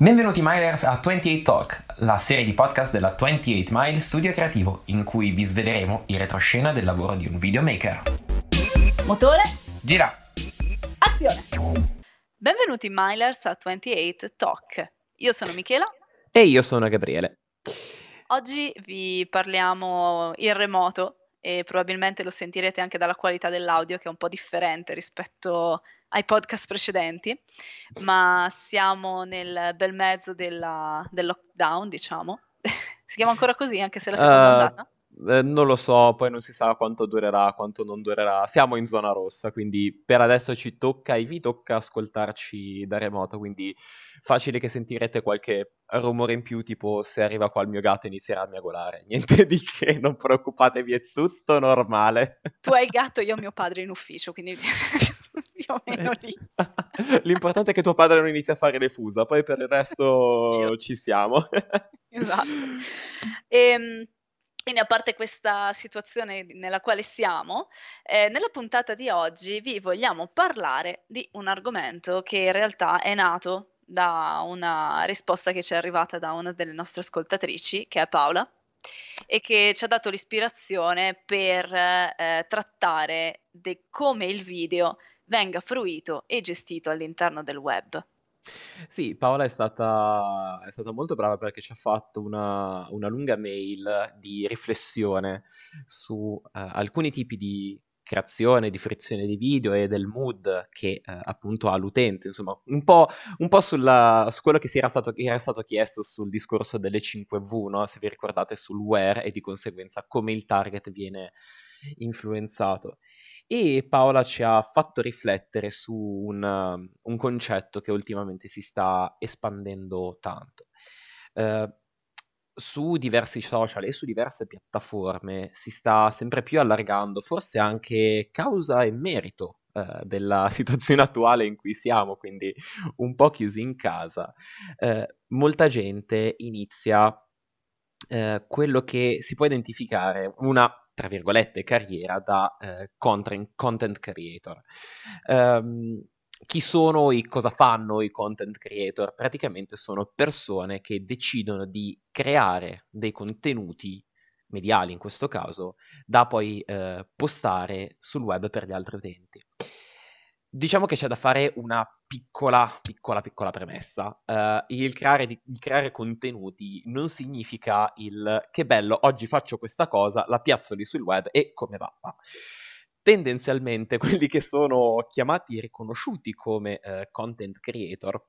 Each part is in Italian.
Benvenuti Milers a 28 Talk, la serie di podcast della 28 Mile Studio Creativo, in cui vi sveleremo il retroscena del lavoro di un videomaker. Motore, Gira! azione! Benvenuti Milers a 28 Talk. Io sono Michela. E io sono Gabriele. Oggi vi parliamo in remoto e probabilmente lo sentirete anche dalla qualità dell'audio che è un po' differente rispetto ai podcast precedenti, ma siamo nel bel mezzo della, del lockdown, diciamo. si chiama ancora così, anche se la seconda Uh, ondata? eh, non lo so, poi non si sa quanto durerà, quanto non durerà. Siamo in zona rossa, quindi per adesso ci tocca e vi tocca ascoltarci da remoto, quindi facile che sentirete qualche rumore in più, tipo se arriva qua il mio gatto inizierà a miagolare. Niente di che, non preoccupatevi, è tutto normale. Tu hai il gatto, io ho mio padre in ufficio, quindi più o meno lì. L'importante è che tuo padre non inizi a fare le fusa, poi per il resto ci siamo. Esatto. Ehm, quindi a parte questa situazione nella quale siamo, eh, nella puntata di oggi vi vogliamo parlare di un argomento che in realtà è nato da una risposta che ci è arrivata da una delle nostre ascoltatrici, che è Paola, e che ci ha dato l'ispirazione per eh, trattare di come il video venga fruito e gestito all'interno del web. Sì, Paola è stata, è stata molto brava perché ci ha fatto una, una lunga mail di riflessione su eh, alcuni tipi di creazione, di fruizione di video e del mood che eh, appunto ha l'utente, insomma, un po', un po' sulla- su quello che, si era stato, era stato chiesto sul discorso delle 5V, no? Se vi ricordate sul where e di conseguenza come il target viene influenzato. E Paola ci ha fatto riflettere su un, un concetto che ultimamente si sta espandendo tanto. Eh, su diversi social e su diverse piattaforme si sta sempre più allargando, forse anche causa e merito eh, della situazione attuale in cui siamo, quindi un po' chiusi in casa. Eh, molta gente inizia eh, quello che si può identificare una, tra virgolette, carriera da eh, content, creator. Ehm, chi sono e cosa fanno i content creator? Praticamente sono persone che decidono di creare dei contenuti mediali in questo caso, da poi eh, postare sul web per gli altri utenti. Diciamo che c'è da fare una piccola, piccola, piccola premessa. Eh, il, creare di- il creare contenuti non significa il che bello, oggi faccio questa cosa, la piazzo lì sul web e come va? Tendenzialmente quelli che sono chiamati e riconosciuti come eh, content creator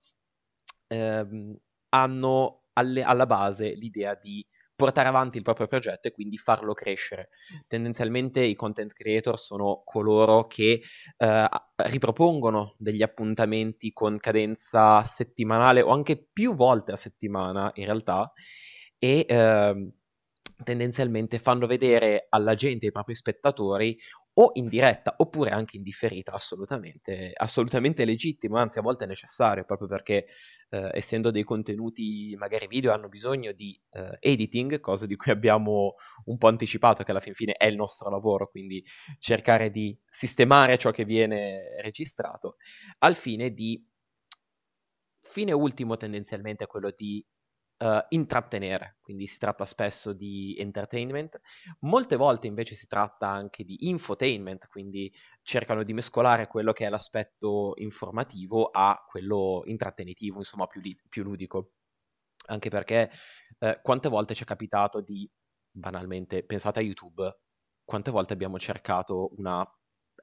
ehm, hanno alle- alla base l'idea di portare avanti il proprio progetto e quindi farlo crescere. Tendenzialmente i content creator sono coloro che eh, ripropongono degli appuntamenti con cadenza settimanale o anche più volte a settimana in realtà e ehm, tendenzialmente fanno vedere alla gente, ai propri spettatori o in diretta oppure anche in differita, assolutamente, assolutamente legittimo, anzi a volte è necessario proprio perché eh, essendo dei contenuti magari video hanno bisogno di eh, editing, cosa di cui abbiamo un po' anticipato che alla fin fine è il nostro lavoro, quindi cercare di sistemare ciò che viene registrato al fine di fine ultimo tendenzialmente è quello di eh, intrattenere, quindi si tratta spesso di entertainment, molte volte invece si tratta anche di infotainment, quindi cercano di mescolare quello che è l'aspetto informativo a quello intrattenitivo, insomma più, li- più ludico. Anche perché eh, quante volte ci è capitato di, banalmente, pensate a YouTube, quante volte abbiamo cercato una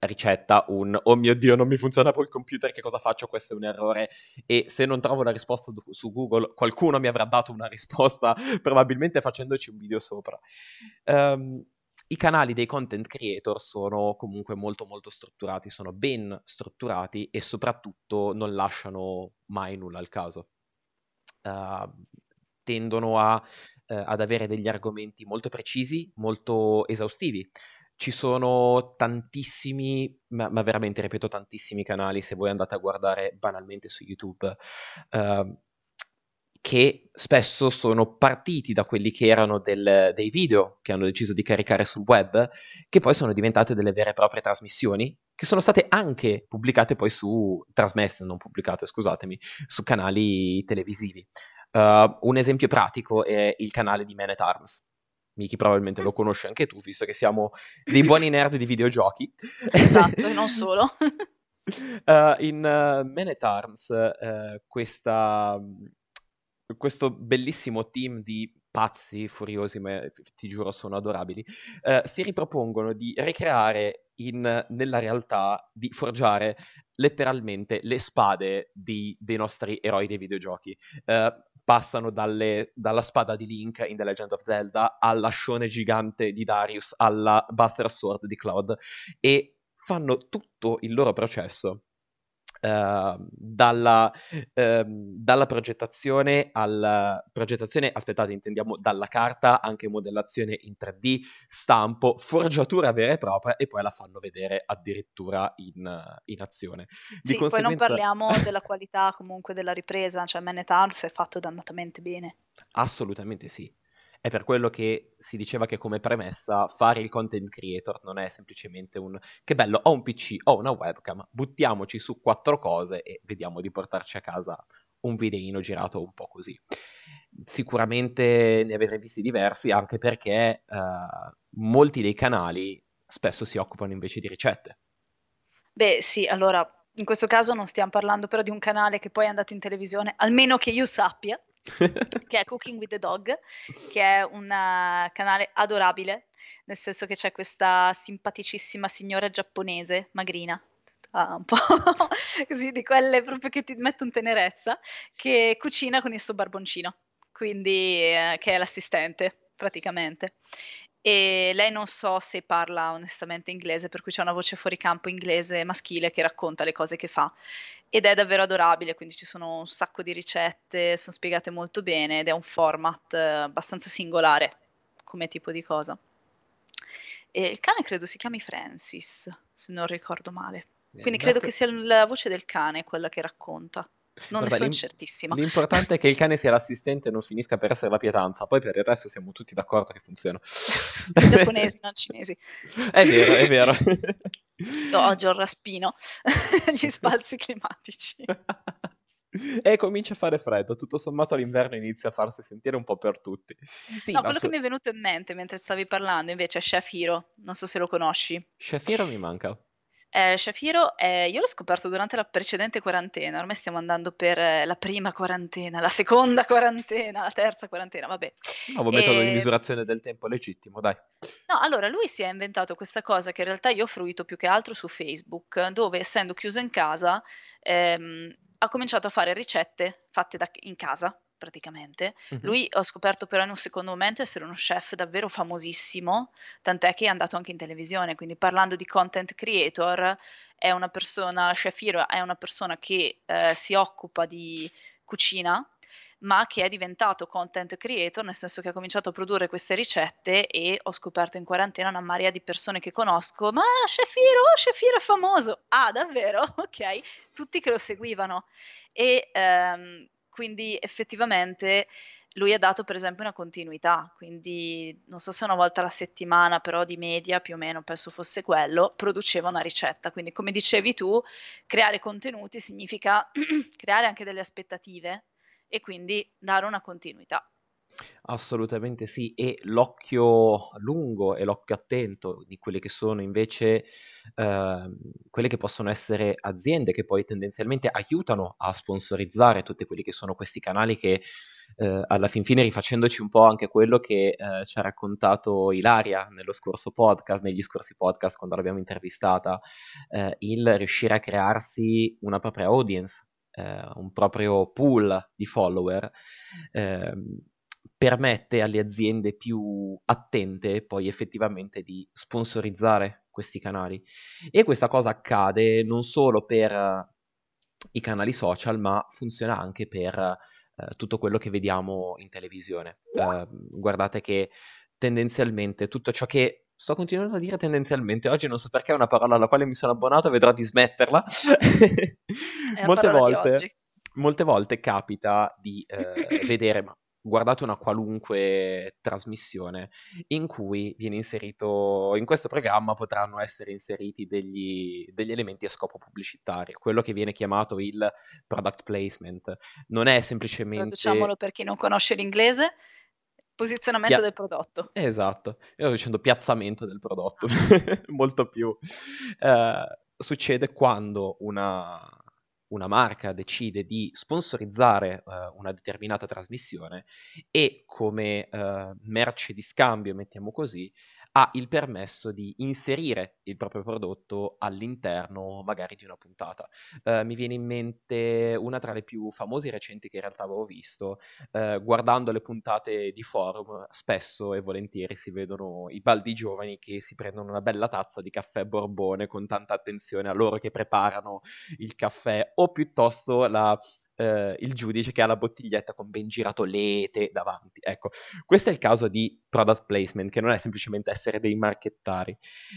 ricetta, un oh mio Dio, non mi funziona il computer, che cosa faccio? Questo è un errore. E se non trovo la risposta su Google, qualcuno mi avrà dato una risposta, probabilmente facendoci un video sopra. Ehm, I canali dei content creator sono comunque molto molto strutturati, sono ben strutturati e soprattutto non lasciano mai nulla al caso. Eh, tendono a, eh, ad avere degli argomenti molto precisi, molto esaustivi. Ci sono tantissimi, ma, ma veramente ripeto tantissimi canali, se voi andate a guardare banalmente su YouTube, eh, che spesso sono partiti da quelli che erano del- dei video che hanno deciso di caricare sul web, che poi sono diventate delle vere e proprie trasmissioni che sono state anche pubblicate poi su, trasmesse, non pubblicate, scusatemi, su canali televisivi. Uh, un esempio pratico è il canale di Man at Arms. Miki probabilmente lo conosci anche tu, visto che siamo dei buoni nerd di videogiochi. Esatto, e non solo. uh, in uh, Man at Arms, uh, questa, questo bellissimo team di pazzi, furiosi, ma ti giuro sono adorabili, si ripropongono di ricreare in, nella realtà, di forgiare letteralmente le spade di, dei nostri eroi dei videogiochi. Uh, passano dalle, dalla spada di Link in The Legend of Zelda all'ascione gigante di Darius, alla Buster Sword di Cloud e fanno tutto il loro processo dalla, uh, dalla, progettazione alla progettazione, aspettate, intendiamo dalla carta, anche modellazione in 3D, stampo, forgiatura vera e propria e poi la fanno vedere addirittura in, in azione. Di sì, conseguenza... poi non parliamo della qualità comunque della ripresa, cioè Man at Arms è fatto dannatamente bene. Assolutamente sì. È per quello che si diceva che come premessa fare il content creator non è semplicemente un che bello, ho un PC, ho una webcam, buttiamoci su quattro cose e vediamo di portarci a casa un videino girato un po' così. Sicuramente ne avrete visti diversi anche perché uh, molti dei canali spesso si occupano invece di ricette. Beh sì, allora in questo caso non stiamo parlando però di un canale che poi è andato in televisione, almeno che io sappia, che è Cooking with the Dog, che è un uh, canale adorabile, nel senso che c'è questa simpaticissima signora giapponese, magrina, un po' così di quelle proprio che ti mettono tenerezza, che cucina con il suo barboncino, quindi eh, che è l'assistente praticamente e lei non so se parla onestamente inglese, per cui c'è una voce fuori campo inglese maschile che racconta le cose che fa ed è davvero adorabile, quindi ci sono un sacco di ricette, sono spiegate molto bene ed è un format eh, abbastanza singolare come tipo di cosa. E il cane credo si chiami Francis, se non ricordo male. Quindi credo che sia la voce del cane quella che racconta. Non Vabbè, ne sono certissima. L'importante è che il cane sia l'assistente e non finisca per essere la pietanza. Poi per il resto siamo tutti d'accordo che funziona. Giapponesi, non cinesi. È vero, è vero. Oggi ho il raspino. Gli spalzi climatici. E comincia a fare freddo, tutto sommato l'inverno inizia a farsi sentire un po' per tutti. Sì, no, quello su... che mi è venuto in mente mentre stavi parlando invece è Chef Hiro, non so se lo conosci. Chef Hiro mi manca. Eh, Shafiro, eh, io l'ho scoperto durante la precedente quarantena, ormai stiamo andando per eh, la prima quarantena, la seconda quarantena, la terza quarantena, vabbè. Nuovo metodo di misurazione del tempo legittimo, dai. No, allora lui si è inventato questa cosa che in realtà io ho fruito più che altro su Facebook, dove essendo chiuso in casa ehm, ha cominciato a fare ricette fatte da- in casa praticamente. Mm-hmm. Lui ho scoperto però in un secondo momento essere uno chef davvero famosissimo, tant'è che è andato anche in televisione, quindi parlando di content creator, è una persona, Chef Hiro è una persona che eh, si occupa di cucina, ma che è diventato content creator, nel senso che ha cominciato a produrre queste ricette e ho scoperto in quarantena una marea di persone che conosco, ma Chef Hiro, oh, Chef Hiro è famoso! Ah, davvero? Ok, tutti che lo seguivano. E ehm, quindi effettivamente lui ha dato per esempio una continuità, quindi non so se una volta alla settimana, però di media più o meno penso fosse quello, produceva una ricetta. Quindi come dicevi tu, creare contenuti significa creare anche delle aspettative e quindi dare una continuità. Assolutamente sì, e l'occhio lungo e l'occhio attento di quelle che sono invece eh, quelle che possono essere aziende che poi tendenzialmente aiutano a sponsorizzare tutti quelli che sono questi canali che eh, alla fin fine rifacendoci un po' anche quello che eh, ci ha raccontato Ilaria nello scorso podcast, negli scorsi podcast quando l'abbiamo intervistata, eh, il riuscire a crearsi una propria audience, eh, un proprio pool di follower ehm, permette alle aziende più attente poi effettivamente di sponsorizzare questi canali. E questa cosa accade non solo per uh, i canali social, ma funziona anche per uh, tutto quello che vediamo in televisione. Uh, guardate che tendenzialmente tutto ciò che sto continuando a dire tendenzialmente, oggi non so perché è una parola alla quale mi sono abbonato, vedrò di smetterla. molte volte molte volte capita di eh, vedere, ma guardate una qualunque trasmissione in cui viene inserito, in questo programma potranno essere inseriti degli, degli elementi a scopo pubblicitario, quello che viene chiamato il product placement. Non è semplicemente... Traduciamolo per chi non conosce l'inglese, posizionamento Pia- del prodotto. Esatto, io sto dicendo piazzamento del prodotto, molto più. Eh, succede quando una, una marca decide di sponsorizzare uh, una determinata trasmissione e come uh, merce di scambio, mettiamo così, ha il permesso di inserire il proprio prodotto all'interno magari di una puntata. Uh, mi viene in mente una tra le più famose recenti che in realtà avevo visto, uh, guardando le puntate di forum, spesso e volentieri si vedono i baldi giovani che si prendono una bella tazza di caffè borbone con tanta attenzione a loro che preparano il caffè o piuttosto la eh, il giudice che ha la bottiglietta con ben girato l'ete davanti. Ecco, questo è il caso di product placement, che non è semplicemente essere dei marchettari.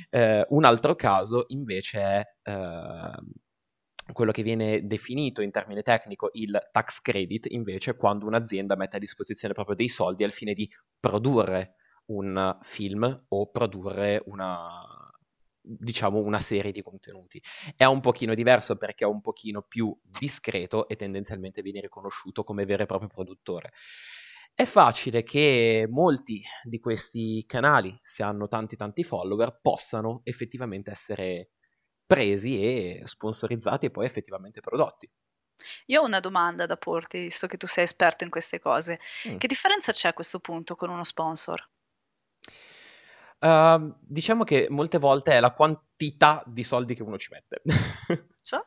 Eh, un altro caso invece è eh, quello che viene definito in termine tecnico il tax credit, invece, quando un'azienda mette a disposizione proprio dei soldi al fine di produrre un film o produrre una, diciamo una serie di contenuti. È un pochino diverso perché è un pochino più discreto e tendenzialmente viene riconosciuto come vero e proprio produttore. È facile che molti di questi canali, se hanno tanti tanti follower, possano effettivamente essere presi e sponsorizzati e poi effettivamente prodotti. Io ho una domanda da porti, visto che tu sei esperto in queste cose. Mm. Che differenza c'è a questo punto con uno sponsor? Uh, diciamo che molte volte è la quantità di soldi che uno ci mette. Cioè?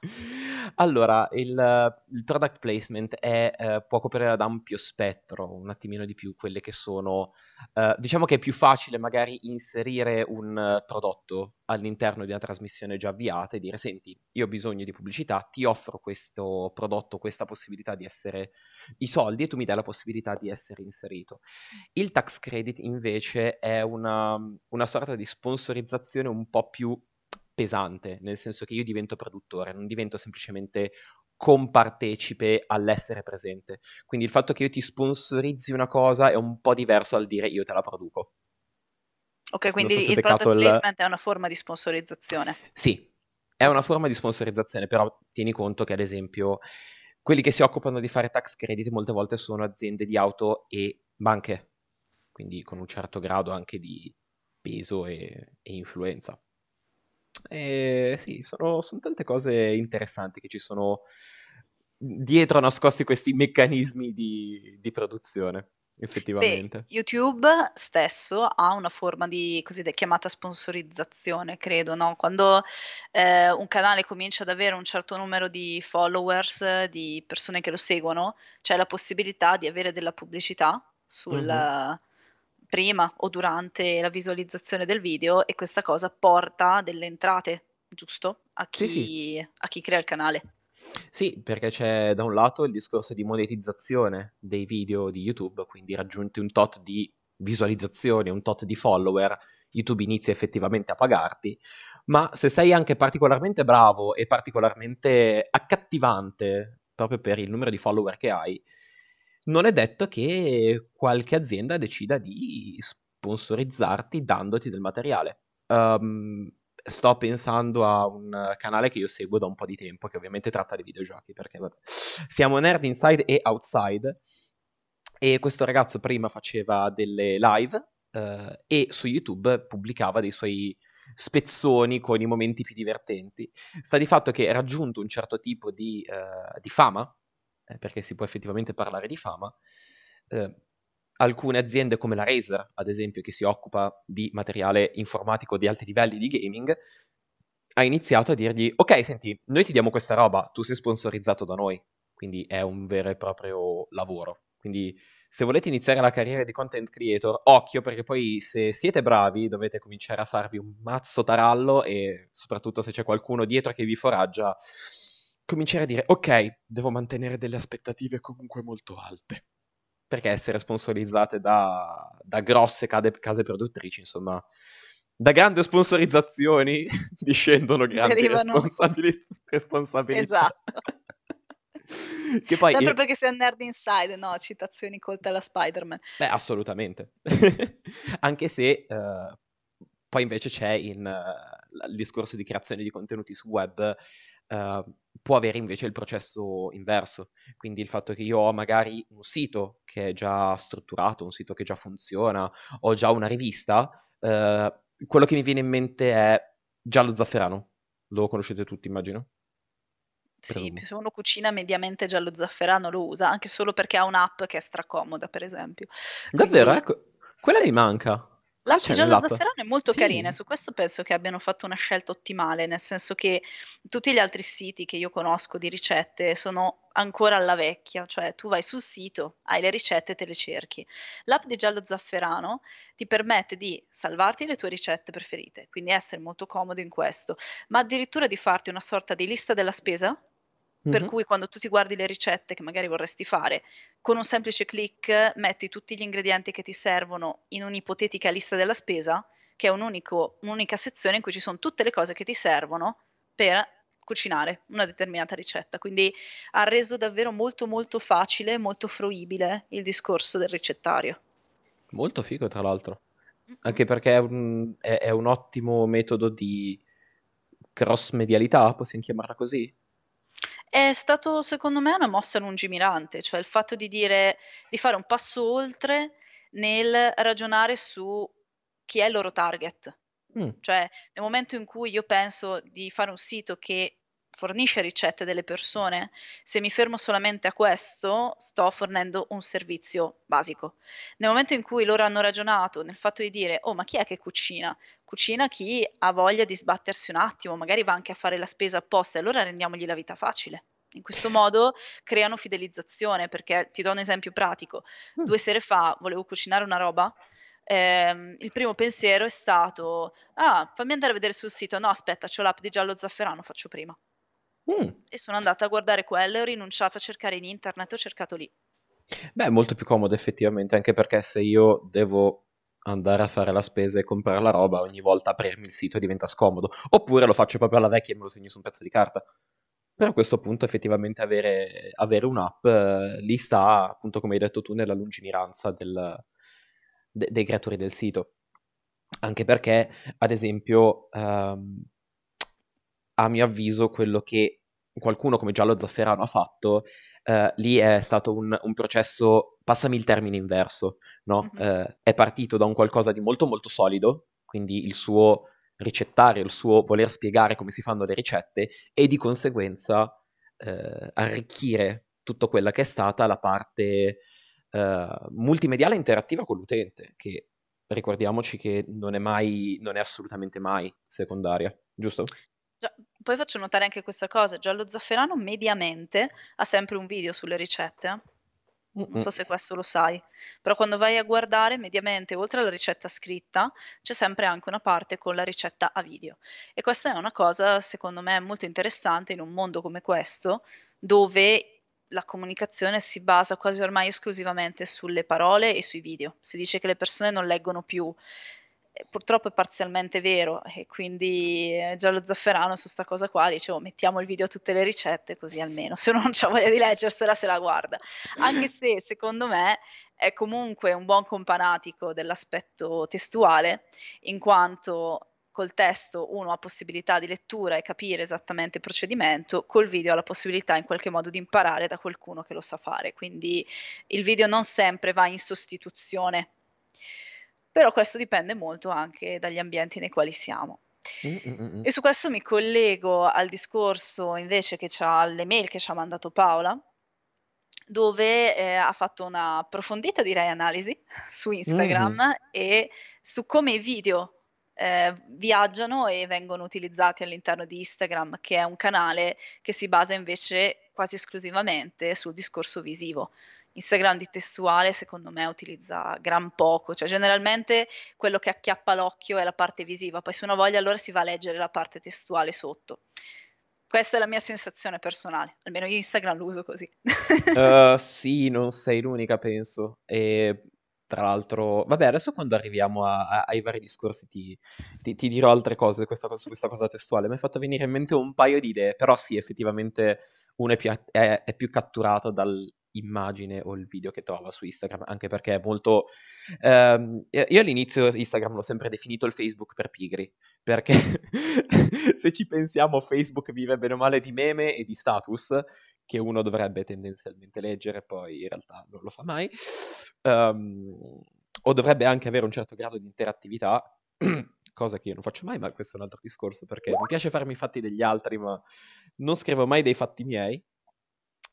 Allora, il, il, product placement è, eh, può coprire ad ampio spettro, un attimino di più quelle che sono... Eh, diciamo che è più facile magari inserire un prodotto all'interno di una trasmissione già avviata e dire, senti, io ho bisogno di pubblicità, ti offro questo prodotto, questa possibilità di essere i soldi e tu mi dai la possibilità di essere inserito. Il tax credit invece è una, una sorta di sponsorizzazione un po' più pesante, nel senso che io divento produttore, non divento semplicemente compartecipe all'essere presente. Quindi il fatto che io ti sponsorizzi una cosa è un po' diverso dal dire io te la produco. Ok, quindi so il product placement è una forma di sponsorizzazione. Sì, è una forma di sponsorizzazione, però tieni conto che ad esempio quelli che si occupano di fare tax credit molte volte sono aziende di auto e banche, quindi con un certo grado anche di peso e, e influenza. E sì, sono, sono tante cose interessanti che ci sono dietro nascosti questi meccanismi di, di produzione effettivamente. Beh, YouTube stesso ha una forma di cosiddetta chiamata sponsorizzazione, credo, no? Quando eh, un canale comincia ad avere un certo numero di followers, di persone che lo seguono, c'è la possibilità di avere della pubblicità sul, mm-hmm prima o durante la visualizzazione del video e questa cosa porta delle entrate, giusto? A chi, sì, sì. A chi crea il canale. Sì, perché c'è da un lato il discorso di monetizzazione dei video di YouTube, quindi raggiunti un tot di visualizzazioni, un tot di follower, YouTube inizia effettivamente a pagarti, ma se sei anche particolarmente bravo e particolarmente accattivante proprio per il numero di follower che hai, non è detto che qualche azienda decida di sponsorizzarti dandoti del materiale. Um, sto pensando a un canale che io seguo da un po' di tempo, che ovviamente tratta di videogiochi, perché vabbè, siamo nerd inside e outside. E questo ragazzo prima faceva delle live uh, e su YouTube pubblicava dei suoi spezzoni con i momenti più divertenti. Sta di fatto che raggiunto un certo tipo di, uh, di fama, eh, perché si può effettivamente parlare di fama, eh, alcune aziende come la Razer, ad esempio, che si occupa di materiale informatico di alti livelli di gaming, ha iniziato a dirgli, ok, senti, noi ti diamo questa roba, tu sei sponsorizzato da noi, quindi è un vero e proprio lavoro. Quindi se volete iniziare la carriera di content creator, occhio perché poi se siete bravi dovete cominciare a farvi un mazzo tarallo e soprattutto se c'è qualcuno dietro che vi foraggia, cominciare a dire ok, devo mantenere delle aspettative comunque molto alte. Perché essere sponsorizzate da, da grosse cade, case produttrici, insomma, da grandi sponsorizzazioni discendono grandi responsabili, responsabilità. Esatto. che poi Sempre in- perché sei un nerd inside, no? Citazioni colte alla Spider-Man. Beh, assolutamente. Anche se eh, poi invece c'è in, eh, il discorso di creazione di contenuti su web, eh, può avere invece il processo inverso. Quindi il fatto che io ho magari un sito che è già strutturato, un sito che già funziona, ho già una rivista, eh, quello che mi viene in mente è Giallo Zafferano. Lo conoscete tutti, immagino. Sì, se uno cucina mediamente giallo zafferano lo usa, anche solo perché ha un'app che è stracomoda, per esempio. Davvero, Quindi ecco, quella mi manca. Giallo nell'app? zafferano è molto Sì. carina, su questo penso che abbiano fatto una scelta ottimale, nel senso che tutti gli altri siti che io conosco di ricette sono ancora alla vecchia, cioè tu vai sul sito, hai le ricette e te le cerchi. L'app di giallo zafferano ti permette di salvarti le tue ricette preferite, quindi essere molto comodo in questo, ma addirittura di farti una sorta di lista della spesa per Mhm. cui quando tu ti guardi le ricette che magari vorresti fare, con un semplice clic metti tutti gli ingredienti che ti servono in un'ipotetica lista della spesa, che è un unico- un'unica sezione in cui ci sono tutte le cose che ti servono per cucinare una determinata ricetta. Quindi ha reso davvero molto molto facile, molto fruibile il discorso del ricettario. Molto figo, tra l'altro. Anche perché è un, è- è un ottimo metodo di cross-medialità, possiamo chiamarla così? È stato secondo me una mossa lungimirante, cioè il fatto di dire di fare un passo oltre nel ragionare su chi è il loro target. Mm, Cioè, nel momento in cui io penso di fare un sito che fornisce ricette delle persone, se mi fermo solamente a questo, sto fornendo un servizio basico. Nel momento in cui loro hanno ragionato nel fatto di dire, oh, ma chi è che cucina? Cucina chi ha voglia di sbattersi un attimo, magari va anche a fare la spesa apposta, e allora rendiamogli la vita facile. In questo modo creano fidelizzazione, perché ti do un esempio pratico. Mm. Due sere fa volevo cucinare una roba ehm, il primo pensiero è stato: Ah, fammi andare a vedere sul sito. No, aspetta, c'ho l'app di Giallo Zafferano, faccio prima. Mm. E sono andata a guardare quello e ho rinunciato a cercare in internet, ho cercato lì. Beh, è molto più comodo effettivamente, anche perché se io devo andare a fare la spesa e comprare la roba, ogni volta aprirmi il sito diventa scomodo. Oppure lo faccio proprio alla vecchia e me lo segno su un pezzo di carta. Però a questo punto effettivamente avere, avere un'app eh, lì sta, appunto come hai detto tu, nella lungimiranza del- de- dei creatori del sito. Anche perché, ad esempio, ehm, a mio avviso, quello che qualcuno come Giallo Zafferano ha fatto, eh, lì è stato un, un processo, passami il termine inverso, no? Mhm. Eh, è partito da un qualcosa di molto molto solido, quindi il suo ricettario, il suo voler spiegare come si fanno le ricette e di conseguenza eh, arricchire tutta quella che è stata la parte eh, multimediale interattiva con l'utente, che ricordiamoci che non è mai, non è assolutamente mai secondaria, giusto? Già, poi faccio notare anche questa cosa: Giallo Zafferano mediamente ha sempre un video sulle ricette. eh. Non so se questo lo sai, però quando vai a guardare, mediamente, oltre alla ricetta scritta, c'è sempre anche una parte con la ricetta a video. E questa è una cosa, secondo me, molto interessante in un mondo come questo, dove la comunicazione si basa quasi ormai esclusivamente sulle parole e sui video. Si dice che le persone non leggono più. Eh, Purtroppo è parzialmente vero e quindi eh, Giallo Zafferano su sta cosa qua dicevo mettiamo il video a tutte le ricette così almeno se uno non c'ha voglia di leggersela se la guarda. Anche se secondo me è comunque un buon companatico dell'aspetto testuale, in quanto col testo uno ha possibilità di lettura e capire esattamente il procedimento, col video ha la possibilità in qualche modo di imparare da qualcuno che lo sa fare, quindi il video non sempre va in sostituzione, però questo dipende molto anche dagli ambienti nei quali siamo. Mm, mm, mm, mm. E su questo mi collego al discorso invece che c'ha alle mail che ci ha mandato Paola, dove eh, ha fatto una approfondita, direi, analisi su Instagram Mhm. e su come i video eh, viaggiano e vengono utilizzati all'interno di Instagram, che è un canale che si basa invece quasi esclusivamente sul discorso visivo. Instagram di testuale, secondo me, utilizza gran poco, cioè generalmente quello che acchiappa l'occhio è la parte visiva, poi se uno voglia allora si va a leggere la parte testuale sotto. Questa è la mia sensazione personale, almeno io Instagram lo uso così. Eh, sì, non sei l'unica, penso. E tra l'altro, vabbè, adesso quando arriviamo a- a- ai vari discorsi ti, ti- ti dirò altre cose questa cosa- su questa cosa testuale. Mi hai fatto venire in mente un paio di idee, però sì, effettivamente uno è più, è, è più catturato dall'immagine o il video che trova su Instagram, anche perché è molto... Ehm, io all'inizio Instagram l'ho sempre definito il Facebook per pigri, perché se ci pensiamo Facebook vive bene o male di meme e di status, che uno dovrebbe tendenzialmente leggere, poi in realtà non lo fa mai, um, o dovrebbe anche avere un certo grado di interattività, cosa che io non faccio mai, ma questo è un altro discorso, perché mi piace farmi i fatti degli altri, ma non scrivo mai dei fatti miei,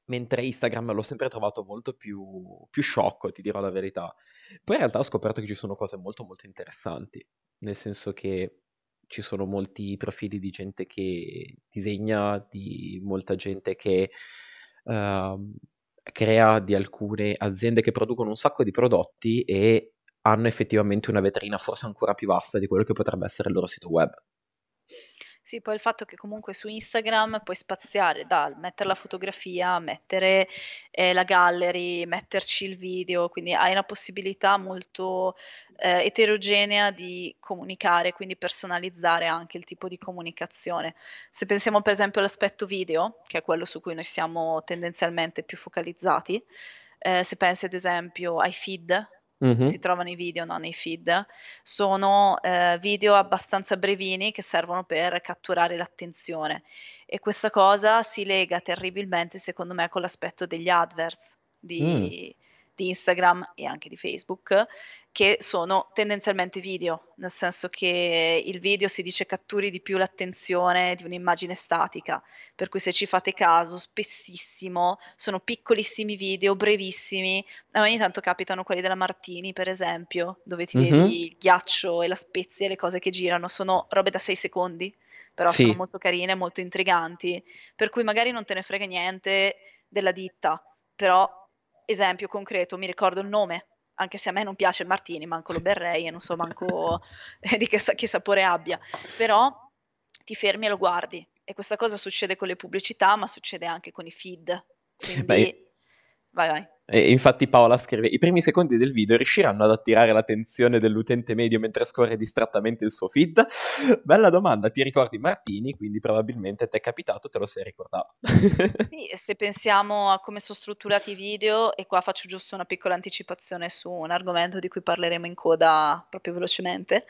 mentre Instagram l'ho sempre trovato molto più, più sciocco, ti dirò la verità. Poi in realtà ho scoperto che ci sono cose molto molto interessanti, nel senso che ci sono molti profili di gente che disegna, di molta gente che uh, crea di alcune aziende che producono un sacco di prodotti e hanno effettivamente una vetrina forse ancora più vasta di quello che potrebbe essere il loro sito web. Sì, poi il fatto che comunque su Instagram puoi spaziare dal mettere la fotografia, mettere eh, la gallery, metterci il video, quindi hai una possibilità molto eh, eterogenea di comunicare, quindi personalizzare anche il tipo di comunicazione. Se pensiamo per esempio all'aspetto video, che è quello su cui noi siamo tendenzialmente più focalizzati, eh, se pensi ad esempio ai feed mm-hmm. si trovano i video no, nei feed, sono eh, video abbastanza brevini che servono per catturare l'attenzione. E questa cosa si lega terribilmente secondo me con l'aspetto degli adverts di, mm di Instagram e anche di Facebook, che sono tendenzialmente video, nel senso che il video si dice catturi di più l'attenzione di un'immagine statica, per cui se ci fate caso, spessissimo sono piccolissimi video, brevissimi, ogni tanto capitano quelli della Martini, per esempio, dove ti mm-hmm. vedi il ghiaccio e la spezia e le cose che girano, sono robe da 6 secondi, però sì. sono molto carine, molto intriganti, per cui magari non te ne frega niente della ditta, però esempio concreto, mi ricordo il nome, anche se a me non piace il martini, manco lo berrei e non so manco di che, che sapore abbia, però ti fermi e lo guardi. E questa cosa succede con le pubblicità, ma succede anche con i feed. Quindi, Beh, vai, vai. E infatti Paola scrive: I primi secondi del video riusciranno ad attirare l'attenzione dell'utente medio mentre scorre distrattamente il suo feed? Bella domanda, ti ricordi Martini, quindi probabilmente ti è capitato, te lo sei ricordato. sì, se pensiamo a come sono strutturati i video, e qua faccio giusto una piccola anticipazione su un argomento di cui parleremo in coda proprio velocemente,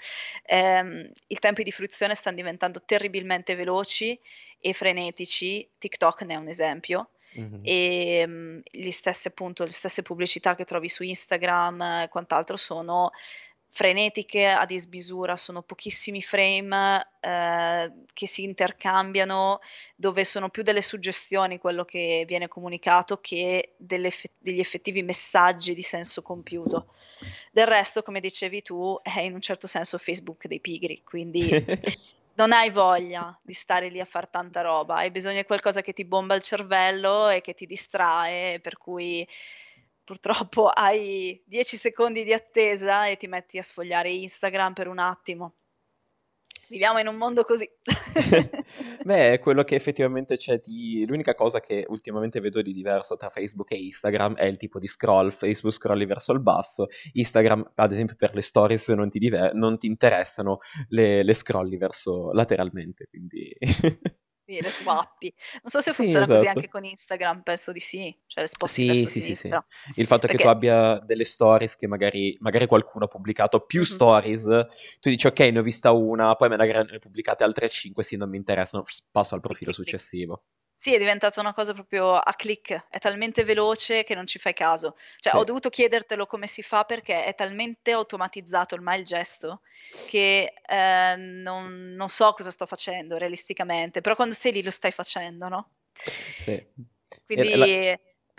ehm, i tempi di fruizione stanno diventando terribilmente veloci e frenetici, TikTok ne è un esempio Mm-hmm. E um, gli stessi, appunto, le stesse pubblicità che trovi su Instagram e quant'altro sono frenetiche a dismisura, sono pochissimi frame eh, che si intercambiano, dove sono più delle suggestioni quello che viene comunicato che eff- degli effettivi messaggi di senso compiuto. Del resto, come dicevi tu, è in un certo senso Facebook dei pigri, quindi non hai voglia di stare lì a fare tanta roba, hai bisogno di qualcosa che ti bomba il cervello e che ti distrae, per cui purtroppo hai 10 secondi di attesa e ti metti a sfogliare Instagram per un attimo. Viviamo in un mondo così. Beh, è quello che effettivamente c'è di... L'unica cosa che ultimamente vedo di diverso tra Facebook e Instagram è il tipo di scroll. Facebook scrolli verso il basso, Instagram, ad esempio, per le stories non ti, diver- non ti interessano, le, le scrolli verso lateralmente, quindi... Le swappi. Non so se sì, funziona esatto. così anche con Instagram, penso di sì. Cioè sì, sì, sì, sì, Il fatto Perché... che tu abbia delle stories che magari, magari qualcuno ha pubblicato più mm-hmm. stories, tu dici ok, ne ho vista una, poi magari ne ho pubblicate altre 5, sì, non mi interessano, passo al profilo successivo. Sì, è diventata una cosa proprio a click, è talmente veloce che non ci fai caso. Cioè, sì. ho dovuto chiedertelo come si fa perché è talmente automatizzato ormai il gesto che eh, non, non, so cosa sto facendo realisticamente, però quando sei lì lo stai facendo, no? Sì. Quindi... La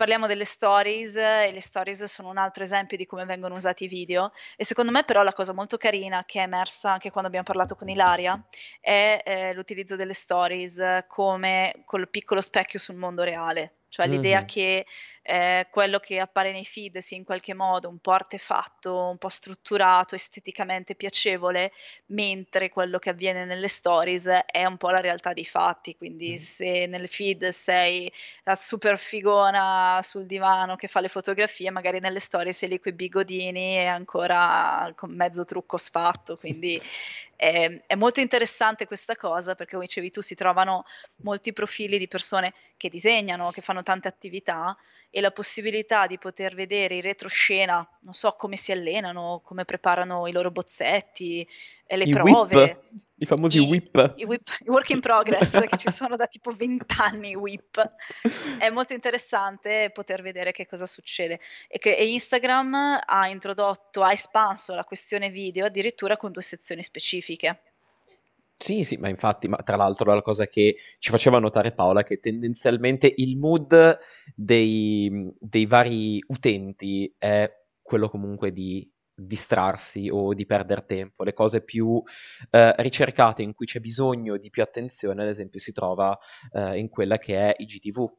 parliamo delle stories e le stories sono un altro esempio di come vengono usati i video e secondo me però la cosa molto carina che è emersa anche quando abbiamo parlato con Ilaria è eh, l'utilizzo delle stories come col piccolo specchio sul mondo reale, cioè mm-hmm. l'idea che eh, quello che appare nei feed sia in qualche modo un po' artefatto, un po' strutturato, esteticamente piacevole, mentre quello che avviene nelle stories è un po' la realtà dei fatti. Quindi, mm. se nel feed sei la super figona sul divano che fa le fotografie, magari nelle stories sei lì coi bigodini e ancora con mezzo trucco sfatto. Quindi è, è, molto interessante questa cosa perché, come dicevi tu, si trovano molti profili di persone che disegnano, che fanno tante attività e la possibilità di poter vedere in retroscena, non so come si allenano, come preparano i loro bozzetti, e le I prove. Whip, I famosi i, whip. I, whip, i work in progress che ci sono da tipo 20 anni, whip. È molto interessante poter vedere che cosa succede. E che e Instagram ha introdotto, ha espanso la questione video addirittura con due sezioni specifiche. Sì, sì, ma infatti, ma tra l'altro la cosa che ci faceva notare Paola è che tendenzialmente il mood dei, dei vari utenti è quello comunque di distrarsi o di perdere tempo. Le cose più eh, ricercate in cui c'è bisogno di più attenzione, ad esempio, si trova eh, in quella che è IGTV.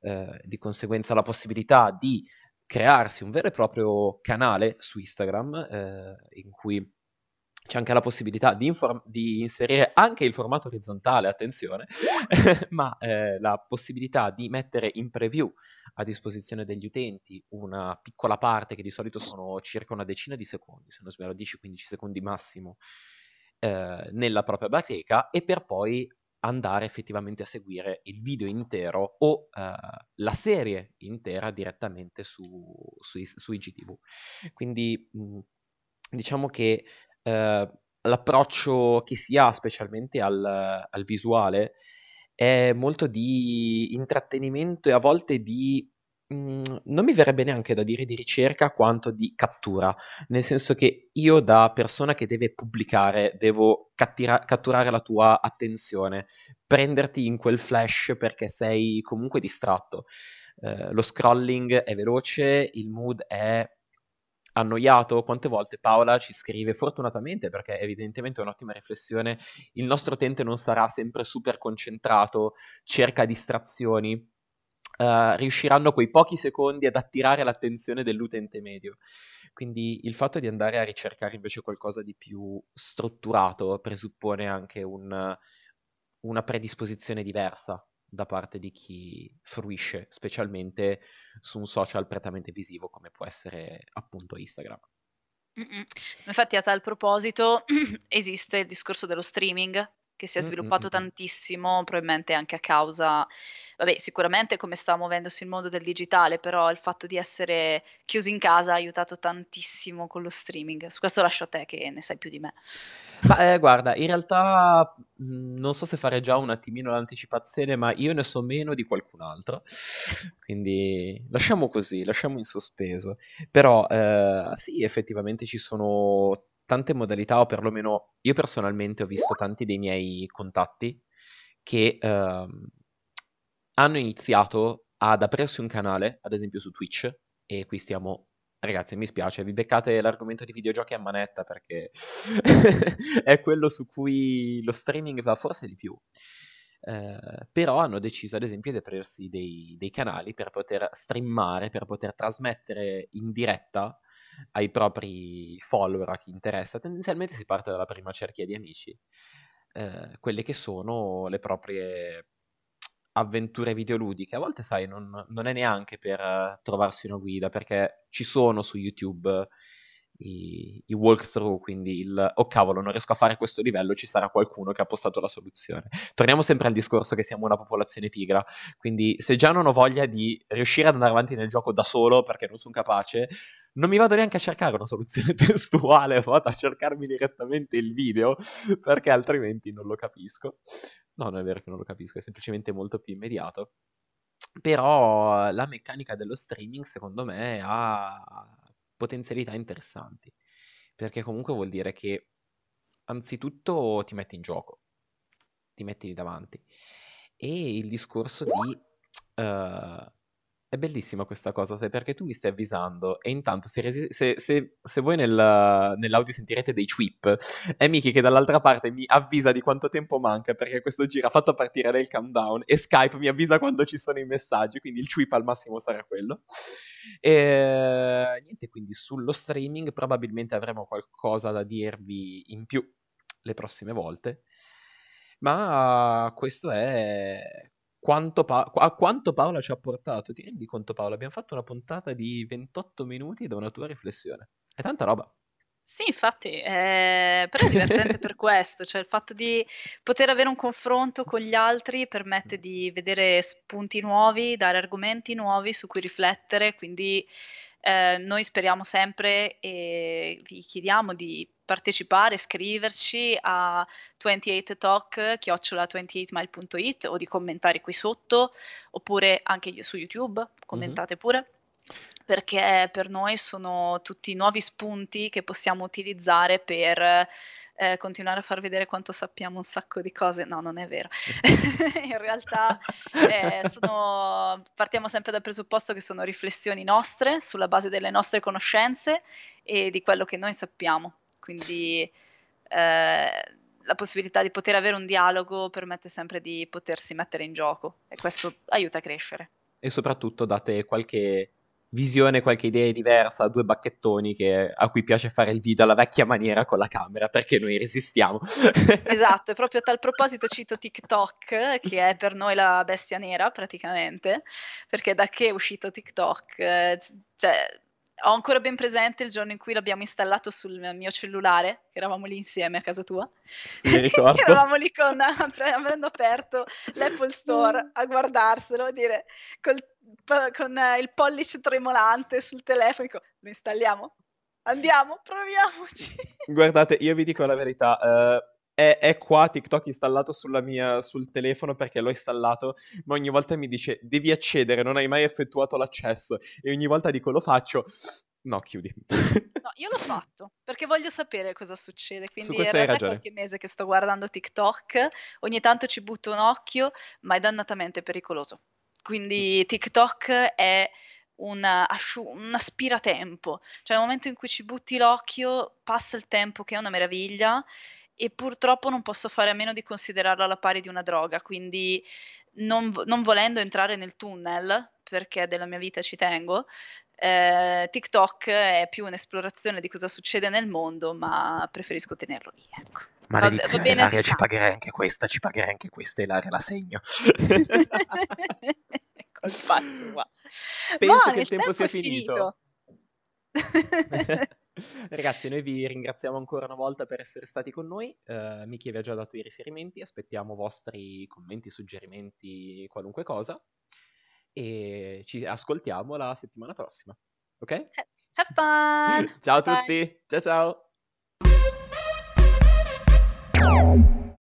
Eh, di conseguenza la possibilità di crearsi un vero e proprio canale su Instagram eh, in cui c'è anche la possibilità di, inform- di, inserire anche il formato orizzontale, attenzione, ma eh, la possibilità di mettere in preview a disposizione degli utenti una piccola parte che di solito sono circa una decina di secondi, se non sbaglio 10-15 secondi massimo, eh, nella propria bacheca e per poi andare effettivamente a seguire il video intero o eh, la serie intera direttamente su, su, su IGTV. Quindi mh, diciamo che eh, l'approccio che si ha specialmente al, al visuale è molto di intrattenimento e a volte di Mhmm, non mi verrebbe neanche da dire di ricerca quanto di cattura, nel senso che io da persona che deve pubblicare devo cattira- catturare la tua attenzione, prenderti in quel flash perché sei comunque distratto. Eh, lo scrolling è veloce, il mood è annoiato? Quante volte Paola ci scrive, fortunatamente, perché evidentemente è un'ottima riflessione, il nostro utente non sarà sempre super concentrato, cerca distrazioni, uh, riusciranno quei pochi secondi ad attirare l'attenzione dell'utente medio. Quindi il fatto di andare a ricercare invece qualcosa di più strutturato presuppone anche un, una predisposizione diversa da parte di chi fruisce, specialmente su un social prettamente visivo come può essere appunto Instagram. Mm-mm. Infatti a tal proposito esiste il discorso dello streaming che si è sviluppato Mm-mm. tantissimo, probabilmente anche a causa vabbè, sicuramente come sta muovendosi il mondo del digitale, però il fatto di essere chiusi in casa ha aiutato tantissimo con lo streaming. Su questo lascio a te che ne sai più di me. Ma eh, guarda, in realtà mh, non so se fare già un attimino l'anticipazione, ma io ne so meno di qualcun altro, quindi lasciamo così, lasciamo in sospeso. Però eh, sì, effettivamente ci sono tante modalità, o perlomeno io personalmente ho visto tanti dei miei contatti che eh, hanno iniziato ad aprirsi un canale, ad esempio su Twitch, e qui stiamo Ragazzi, mi spiace, vi beccate l'argomento di videogiochi a manetta perché è quello su cui lo streaming va forse di più. Eh, però hanno deciso ad esempio di aprirsi dei, dei, canali per poter streamare, per poter trasmettere in diretta ai propri follower, a chi interessa. Tendenzialmente si parte dalla prima cerchia di amici, eh, quelle che sono le proprie avventure videoludiche. A volte, sai, non, non è neanche per uh, trovarsi una guida, perché ci sono su YouTube i, i walkthrough, quindi il oh cavolo, non riesco a fare questo livello, ci sarà qualcuno che ha postato la soluzione. Torniamo sempre al discorso che siamo una popolazione pigra, quindi se già non ho voglia di riuscire ad andare avanti nel gioco da solo perché non sono capace, non mi vado neanche a cercare una soluzione testuale, vado a cercarmi direttamente il video perché altrimenti non lo capisco. No, non è vero che non lo capisco, è semplicemente molto più immediato. Però la meccanica dello streaming, secondo me, ha potenzialità interessanti. Perché comunque vuol dire che anzitutto ti metti in gioco, ti metti lì davanti. E il discorso di... Uh, È bellissima questa cosa, sai, perché tu mi stai avvisando e intanto se, resi- se, se, se voi nel, nell'audio sentirete dei tweep, è Miki che dall'altra parte mi avvisa di quanto tempo manca perché questo giro ha fatto partire lei il countdown e Skype mi avvisa quando ci sono i messaggi, quindi il tweep al massimo sarà quello. E niente, quindi sullo streaming probabilmente avremo qualcosa da dirvi in più le prossime volte, ma questo è quanto pa- a quanto Paola ci ha portato. Ti rendi conto, Paola? Abbiamo fatto una puntata di 28 minuti da una tua riflessione. È tanta roba. Sì, infatti, eh, però è divertente per questo, cioè il fatto di poter avere un confronto con gli altri permette di vedere spunti nuovi, dare argomenti nuovi su cui riflettere, quindi eh, noi speriamo sempre e vi chiediamo di partecipare, scriverci a 28talk chiocciola28mile.it o di commentare qui sotto oppure anche su YouTube, commentate mm-hmm. pure perché per noi sono tutti nuovi spunti che possiamo utilizzare per eh, continuare a far vedere quanto sappiamo un sacco di cose. No, non è vero. In realtà eh, sono, partiamo sempre dal presupposto che sono riflessioni nostre sulla base delle nostre conoscenze e di quello che noi sappiamo. Quindi eh, la possibilità di poter avere un dialogo permette sempre di potersi mettere in gioco e questo aiuta a crescere. E soprattutto date qualche visione, qualche idea diversa due bacchettoni che, a cui piace fare il video alla vecchia maniera con la camera, perché noi resistiamo. esatto, e proprio a tal proposito cito TikTok, che è per noi la bestia nera praticamente, perché da che è uscito TikTok, eh, cioè ho ancora ben presente il giorno in cui l'abbiamo installato sul mio cellulare, che eravamo lì insieme a casa tua. Sì, mi ricordo. eravamo lì con, avendo aperto l'Apple Store a guardarselo, a dire col, con il pollice tremolante sul telefono, dico, lo installiamo? Andiamo, proviamoci. Guardate, io vi dico la verità, uh è, è, qua TikTok installato mia, sul telefono perché l'ho installato, ma ogni volta mi dice devi accedere, non hai mai effettuato l'accesso e ogni volta dico lo faccio. No, chiudi. No, io l'ho fatto perché voglio sapere cosa succede. Quindi in realtà è qualche mese che sto guardando TikTok, ogni tanto ci butto un occhio, ma è dannatamente pericoloso. Quindi TikTok è un, asciu- un aspiratempo, cioè nel momento in cui ci butti l'occhio passa il tempo che è una meraviglia e purtroppo non posso fare a meno di considerarla alla pari di una droga, quindi non, non volendo entrare nel tunnel, perché della mia vita ci tengo, eh, TikTok è più un'esplorazione di cosa succede nel mondo, ma preferisco tenerlo lì, ecco. Maledizione, va, va bene Ilaria, ci pagherai anche questa, ci pagherai anche questa, Ilaria, la segno. ecco il fatto qua. Penso ma che il tempo sia finito. finito. Ragazzi, noi vi ringraziamo ancora una volta per essere stati con noi. Eh, uh, Miki vi ha già dato i riferimenti, aspettiamo vostri commenti, suggerimenti, qualunque cosa. E ci ascoltiamo la settimana prossima. Ok? Have fun! ciao a tutti! Ciao ciao!